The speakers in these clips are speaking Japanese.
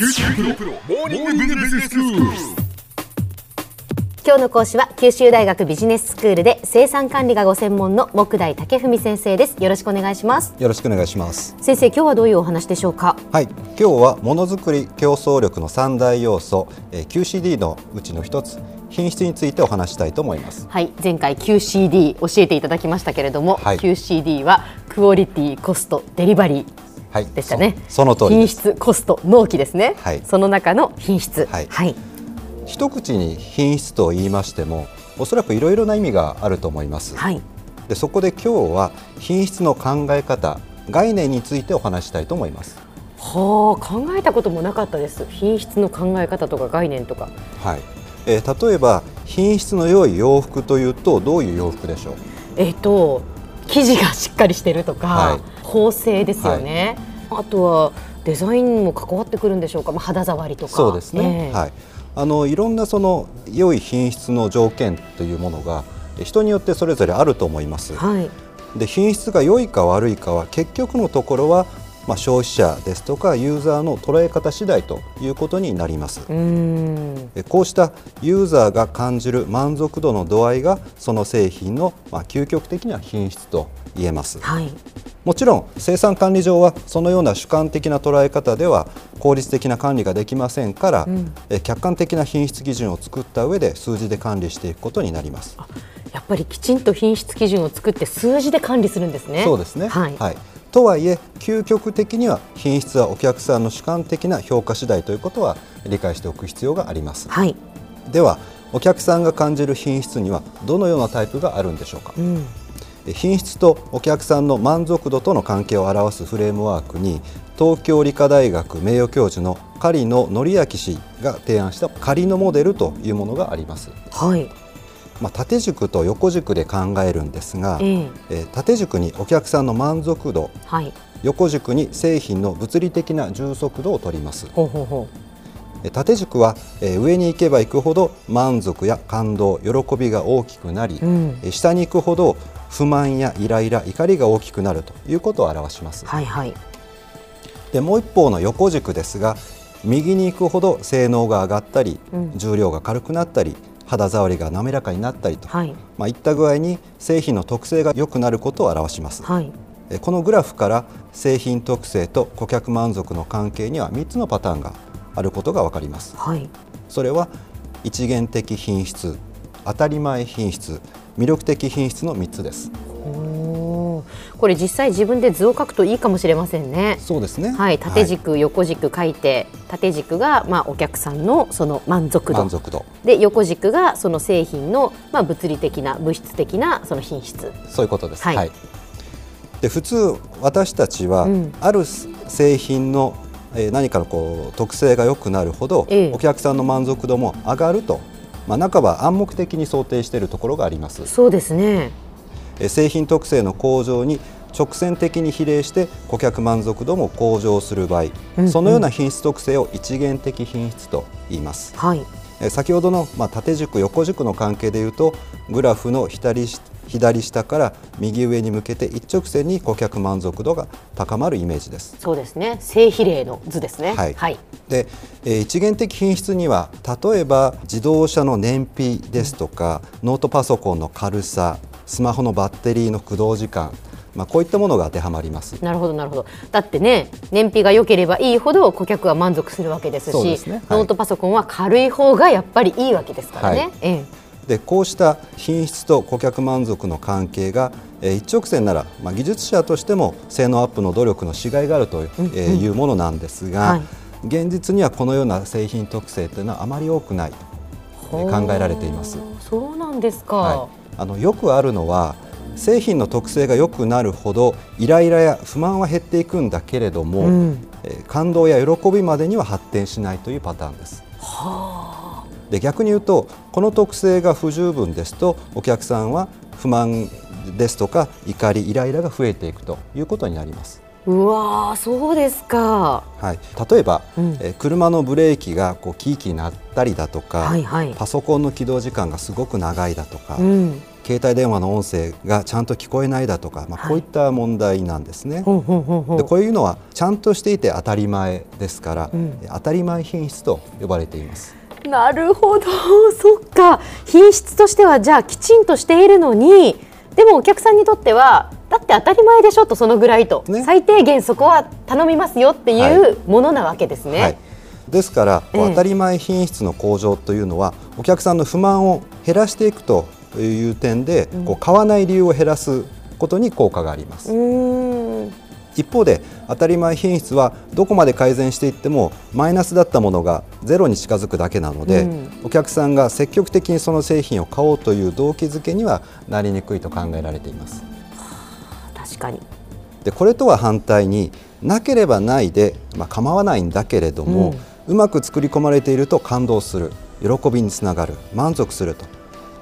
今日の講師は九州大学ビジネススクールで生産管理がご専門の木大武文先生です。よろしくお願いします。よろしくお願いします。先生今日はどういうお話でしょうか？はい、今日はものづくり競争力の三大要素、えー QCD のうちの一つ品質についてお話したいと思います。はい。前回 QCD 教えていただきましたけれども、はい。QCD はクオリティコストデリバリー。はい、でしたね。そその通り品。質コスト納期ですね、はい。その中の品質。はい。はい、一口に品質と言いましても、おそらくいろいろな意味があると思います。はい。でそこで今日は品質の考え方、概念についてお話したいと思います。はあ考えたこともなかったです。品質の考え方とか概念とか。はい。えー例えば品質の良い洋服というとどういう洋服でしょう？えっ、と生地がしっかりしてるとか、はい縫製ですよね、あとはデザインも関わってくるんでしょうか、まあ、肌触りとか。そうですね、ええ。はい、あのいろんなその良い品質の条件というものがえ人によってそれぞれあると思います。はい。で品質が良いか悪いかは結局のところは、まあ、消費者ですとかユーザーの捉え方次第ということになります。こうしたユーザーが感じる満足度の度合いがその製品の、まあ、究極的な品質と言えます。はい。もちろん生産管理上はそのような主観的な捉え方では効率的な管理ができませんから、ん。え客観的な品質基準を作った上で数字で管理していくことになります。やっぱりきちんと品質基準を作って数字で管理するんですね。そうですね、はい、とはいえ究極的には品質はお客さんの主観的な評価次第ということは理解しておく必要があります。はいではお客さんが感じる品質にはどのようなタイプがあるんでしょうか？うんえ品質とお客さんの満足度との関係を表すフレームワークに東京理科大学名誉教授の狩野則明氏が提案した仮のモデルというものがあります。はいまあ、縦軸と横軸で考えるんですが、ええ。えー縦軸にお客さんの満足度はい。横軸に製品の物理的な充足度を取ります。ほうほうほえー縦軸は、えー上に行けば行くほど満足や感動喜びが大きくなり、う、うん、えー下に行くほど不満やイライラ怒りが大きくなるということを表します。はいはい。でもう一方の横軸ですが右に行くほど性能が上がったり、うん。重量が軽くなったり肌触りが滑らかになったりと、はいまあ、いった具合に製品の特性が良くなることを表します。はいえこのグラフから製品特性と顧客満足の関係には3つのパターンがあることが分かります。はいそれは一元的品質当たり前品質魅力的品質の3つです。これ実際自分で図を書くといいかもしれませんね。そうですね。はい、縦軸、横軸書いて縦軸が、まあ、お客さんのその満足度。満足度。で横軸がその製品の、まあ、物理的な物質的なその品質。そういうことです。はい。で普通私たちは、うん。ある製品の、えー何かのこう特性が良くなるほど、ええ。お客さんの満足度も上がると、まあ、半ば暗黙的に想定しているところがあります。そうですね。えー製品特性の向上に直線的に比例して顧客満足度も向上する場合、うんうん。そのような品質特性を一元的品質と言います。はい。えー先ほどの、まあ、縦軸横軸の関係でいうとグラフの左下から右上に向けて一直線に顧客満足度が高まるイメージです。そうですね。正比例の図ですね。はい。はい、で、えー一元的品質には例えば自動車の燃費ですとか、ノートパソコンの軽さスマホのバッテリーの駆動時間、まあ、こういったものが当てはまります。なるほどなるほど。だってね燃費が良ければいいほど顧客は満足するわけですしね。はい。ノートパソコンは軽い方がやっぱりいいわけですからね、はい。ええ。でこうした品質と顧客満足の関係が、えー一直線なら、まあ、技術者としても性能アップの努力のしがいがあるという,、えーいうものなんですが、はい。現実にはこのような製品特性というのはあまり多くない、えー考えられています。そうなんですか、はい、あのよくあるのは製品の特性が良くなるほどイライラや不満は減っていくんだけれども、うんえー感動や喜びまでには発展しないというパターンです。で逆に言うとこの特性が不十分ですとお客さんは不満ですとか怒りイライラが増えていくということになります。うわーそうですか。はい、例えば、うんえー車のブレーキがこうキーキー鳴ったりだとか、はいはい。パソコンの起動時間がすごく長いだとか、うん。携帯電話の音声がちゃんと聞こえないだとか、まあ、はいこういった問題なんですね。ほんほんほんほん。でこういうのはちゃんとしていて当たり前ですから、うん当たり前品質と呼ばれています。なるほど、そっか。品質としてはじゃあきちんとしているのに、でもお客さんにとってはだって当たり前でしょとそのぐらいと、ね最低限そこは頼みますよっていうものなわけですね。はい、ですから、ええ当たり前品質の向上というのはお客さんの不満を減らしていくという点で、こう買わない理由を減らすことに効果があります。うーん。一方で当たり前品質はどこまで改善していってもマイナスだったものがゼロに近づくだけなので、うんお客さんが積極的にその製品を買おうという動機づけにはなりにくいと考えられています。確かに。でこれとは反対になければないで、まあ、構わないんだけれども、うまく作り込まれていると感動する喜びにつながる満足すると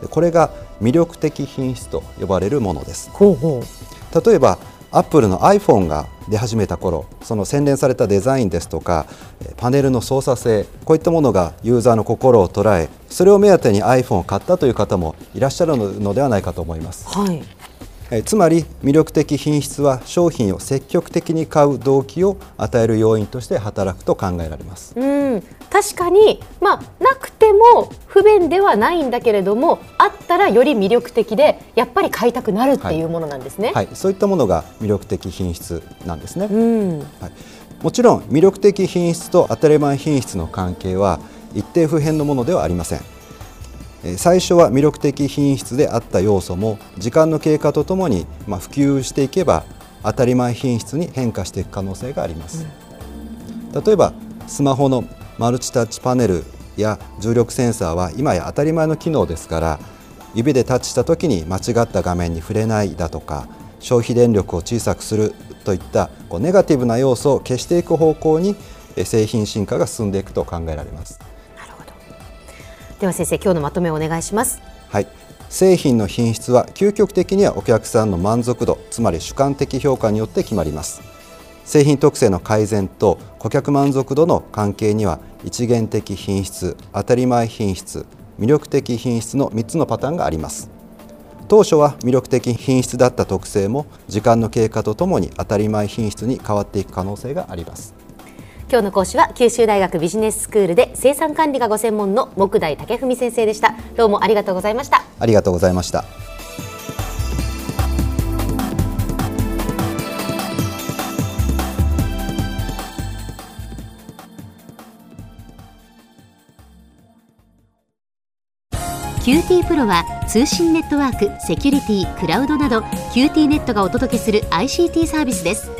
でこれが魅力的品質と呼ばれるものですほうほう。例えばアップルの iPhone が出始めた頃その洗練されたデザインですとかえーパネルの操作性こういったものがユーザーの心を捉えそれを目当てに iPhone を買ったという方もいらっしゃるのではないかと思いますはい。えーつまり魅力的品質は商品を積極的に買う動機を与える要因として働くと考えられます。うん、確かに、まあ、なくても不便ではないんだけれどもあったらより魅力的でやっぱり買いたくなるっていうものなんですね。はい、そういったものが魅力的品質なんですね、うん、はい、もちろん魅力的品質と当たり前品質の関係は一定不変のものではありません。えー最初は魅力的品質であった要素も時間の経過とともに、まあ、普及していけば当たり前品質に変化していく可能性があります、例えばスマホのマルチタッチパネルや重力センサーは今や当たり前の機能ですから指でタッチした時に間違った画面に触れないだとか消費電力を小さくするといったこうネガティブな要素を消していく方向にえー製品進化が進んでいくと考えられます。では先生今日のまとめをお願いします。はい、製品の品質は究極的にはお客さんの満足度つまり主観的評価によって決まります。製品特性の改善と顧客満足度の関係には一元的品質当たり前品質魅力的品質の3つのパターンがあります。当初は魅力的品質だった特性も時間の経過とともに当たり前品質に変わっていく可能性があります。今日の講師は九州大学ビジネススクールで生産管理がご専門の木大武文先生でした。どうもありがとうございました。ありがとうございました QT プロは通信ネットワーク、セキュリティ、クラウドなど QT ネットがお届けする ICT サービスです